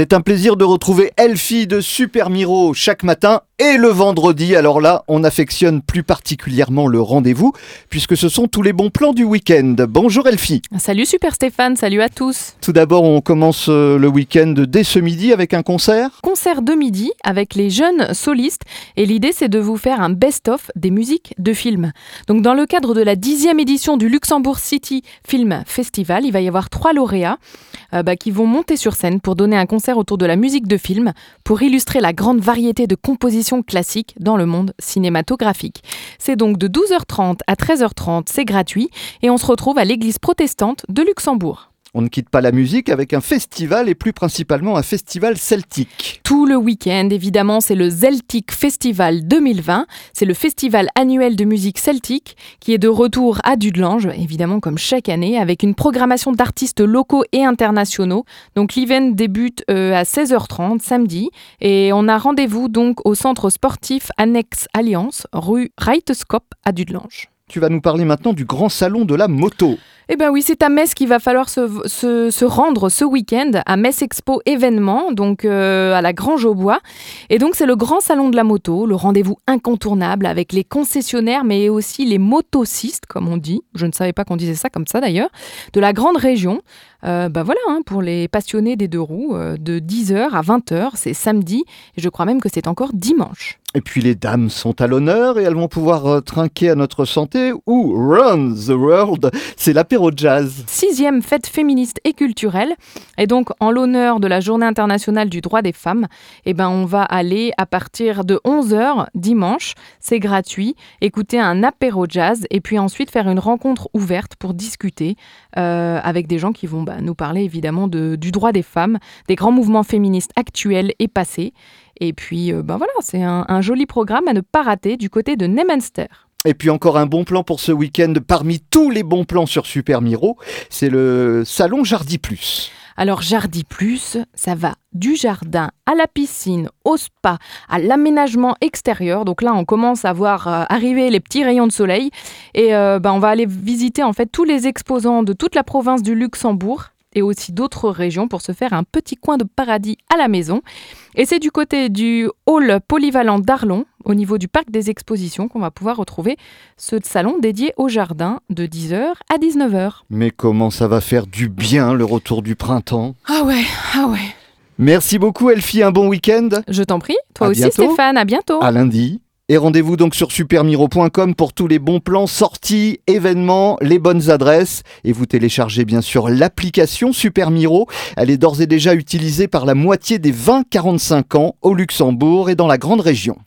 C'est un plaisir de retrouver Elfie de Super Miro chaque matin et le vendredi. Alors là, on affectionne plus particulièrement le rendez-vous puisque ce sont tous les bons plans du week-end. Bonjour Elfie. Salut Super Stéphane, salut à tous. Tout d'abord, on commence euh, le week-end dès ce midi avec un concert. Concert de midi avec les jeunes solistes et l'idée c'est de vous faire un best-of des musiques de films. Donc dans le cadre de la dixième édition du Luxembourg City Film Festival, il va y avoir trois lauréats euh, bah, qui vont monter sur scène pour donner un concert autour de la musique de film pour illustrer la grande variété de compositions classiques dans le monde cinématographique. C'est donc de 12h30 à 13h30, c'est gratuit et on se retrouve à l'église protestante de Luxembourg. On ne quitte pas la musique avec un festival et plus principalement un festival celtique. Tout le week-end, évidemment, c'est le Celtic Festival 2020. C'est le festival annuel de musique celtique qui est de retour à Dudelange, évidemment comme chaque année, avec une programmation d'artistes locaux et internationaux. Donc l'event débute euh, à 16h30 samedi et on a rendez-vous donc au centre sportif Annex Alliance, rue Reitescop à Dudelange. Tu vas nous parler maintenant du grand salon de la moto. Eh bien oui, c'est à Metz qu'il va falloir se, rendre ce week-end à Metz Expo événement, donc euh, à la Grange au Bois. Et donc c'est le grand salon de la moto, le rendez-vous incontournable avec les concessionnaires, mais aussi les motocistes, comme on dit. Je ne savais pas qu'on disait ça comme ça d'ailleurs, de la grande région. Euh, bah voilà, hein, pour les passionnés des deux roues, euh, de 10h à 20h, c'est samedi, et je crois même que c'est encore dimanche. Et puis les dames sont à l'honneur et elles vont pouvoir euh, trinquer à notre santé ou Run the World, c'est l'apéro jazz. Sixième fête féministe et culturelle. Et donc en l'honneur de la Journée internationale du droit des femmes, eh ben, on va aller à partir de 11h dimanche, c'est gratuit, écouter un apéro jazz et puis ensuite faire une rencontre ouverte pour discuter euh, avec des gens qui vont bah, nous parler évidemment de, du droit des femmes, des grands mouvements féministes actuels et passés. Et puis, ben voilà, c'est un, joli programme à ne pas rater du côté de Nemenster. Et puis encore un bon plan pour ce week-end parmi tous les bons plans sur Super Miro, c'est le salon Jardi Plus. Alors Jardi Plus, ça va du jardin à la piscine, au spa, à l'aménagement extérieur. Donc là, on commence à voir euh, arriver les petits rayons de soleil et euh, ben, on va aller visiter en fait tous les exposants de toute la province du Luxembourg et aussi d'autres régions pour se faire un petit coin de paradis à la maison. Et c'est du côté du hall polyvalent d'Arlon, au niveau du parc des expositions, qu'on va pouvoir retrouver ce salon dédié au jardin de 10h à 19h. Mais comment ça va faire du bien le retour du printemps? Ah ouais, ah ouais. Merci beaucoup Elfie, un bon week-end. Je t'en prie, toi aussi Stéphane, à bientôt. À lundi. Et rendez-vous donc sur supermiro.com pour tous les bons plans, sorties, événements, les bonnes adresses. Et vous téléchargez bien sûr l'application Supermiro. Elle est d'ores et déjà utilisée par la moitié des 20-45 ans au Luxembourg et dans la grande région.